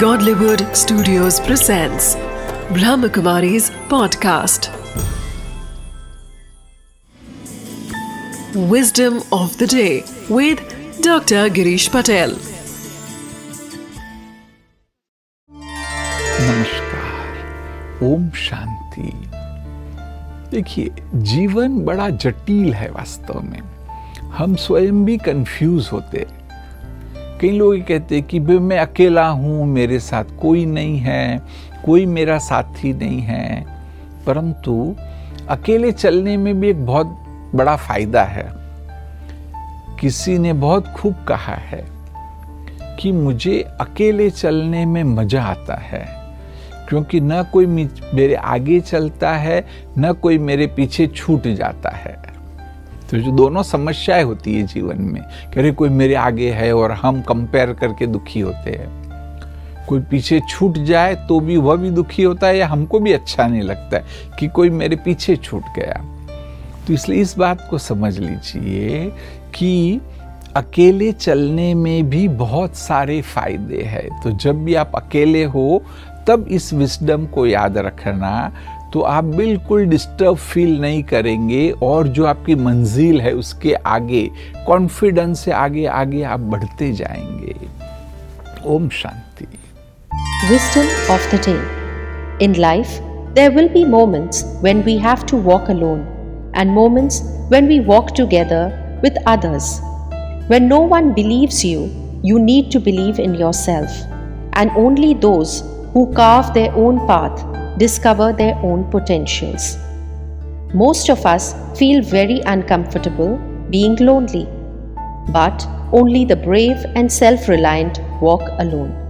Godlywood Studios presents Brahmakumari's podcast. Wisdom of the day with Dr. Girish Patel. नमस्कार ओम शांति देखिए जीवन बड़ा जटिल है वास्तव में हम स्वयं भी कंफ्यूज होते हैं कई लोग ये कहते कि भाई मैं अकेला हूँ, मेरे साथ कोई नहीं है, कोई मेरा साथी नहीं है। परंतु अकेले चलने में भी एक बहुत बड़ा फ़ायदा है। किसी ने बहुत खूब कहा है कि मुझे अकेले चलने में मज़ा आता है, क्योंकि न कोई मेरे आगे चलता है, न कोई मेरे पीछे छूट जाता है। तो जो दोनों समस्याएँ होती है जीवन में कि अरे कोई मेरे आगे है और हम कंपेयर करके दुखी होते हैं। कोई पीछे छूट जाए तो भी वह भी दुखी होता है या हमको भी अच्छा नहीं लगता है कि कोई मेरे पीछे छूट गया। तो इसलिए इस बात को समझ लीजिए कि अकेले चलने में भी बहुत सारे फ़ायदे हैं। तो जब भी आप अकेले हो, तब इस विस्डम को याद रखना तो आप बिल्कुल डिस्टर्ब फील नहीं करेंगे और जो आपकी मंजिल है उसके आगे कॉन्फिडेंस से आगे आगे आप बढ़ते जाएँगे। ओम शांति। Wisdom of the day in life there will be moments when we have to walk alone and moments when we walk together with others when no one believes you you need to believe in yourself and only those who carve their own path discover their own potentials. Most of us feel very uncomfortable being lonely, but only the brave and self reliant walk alone.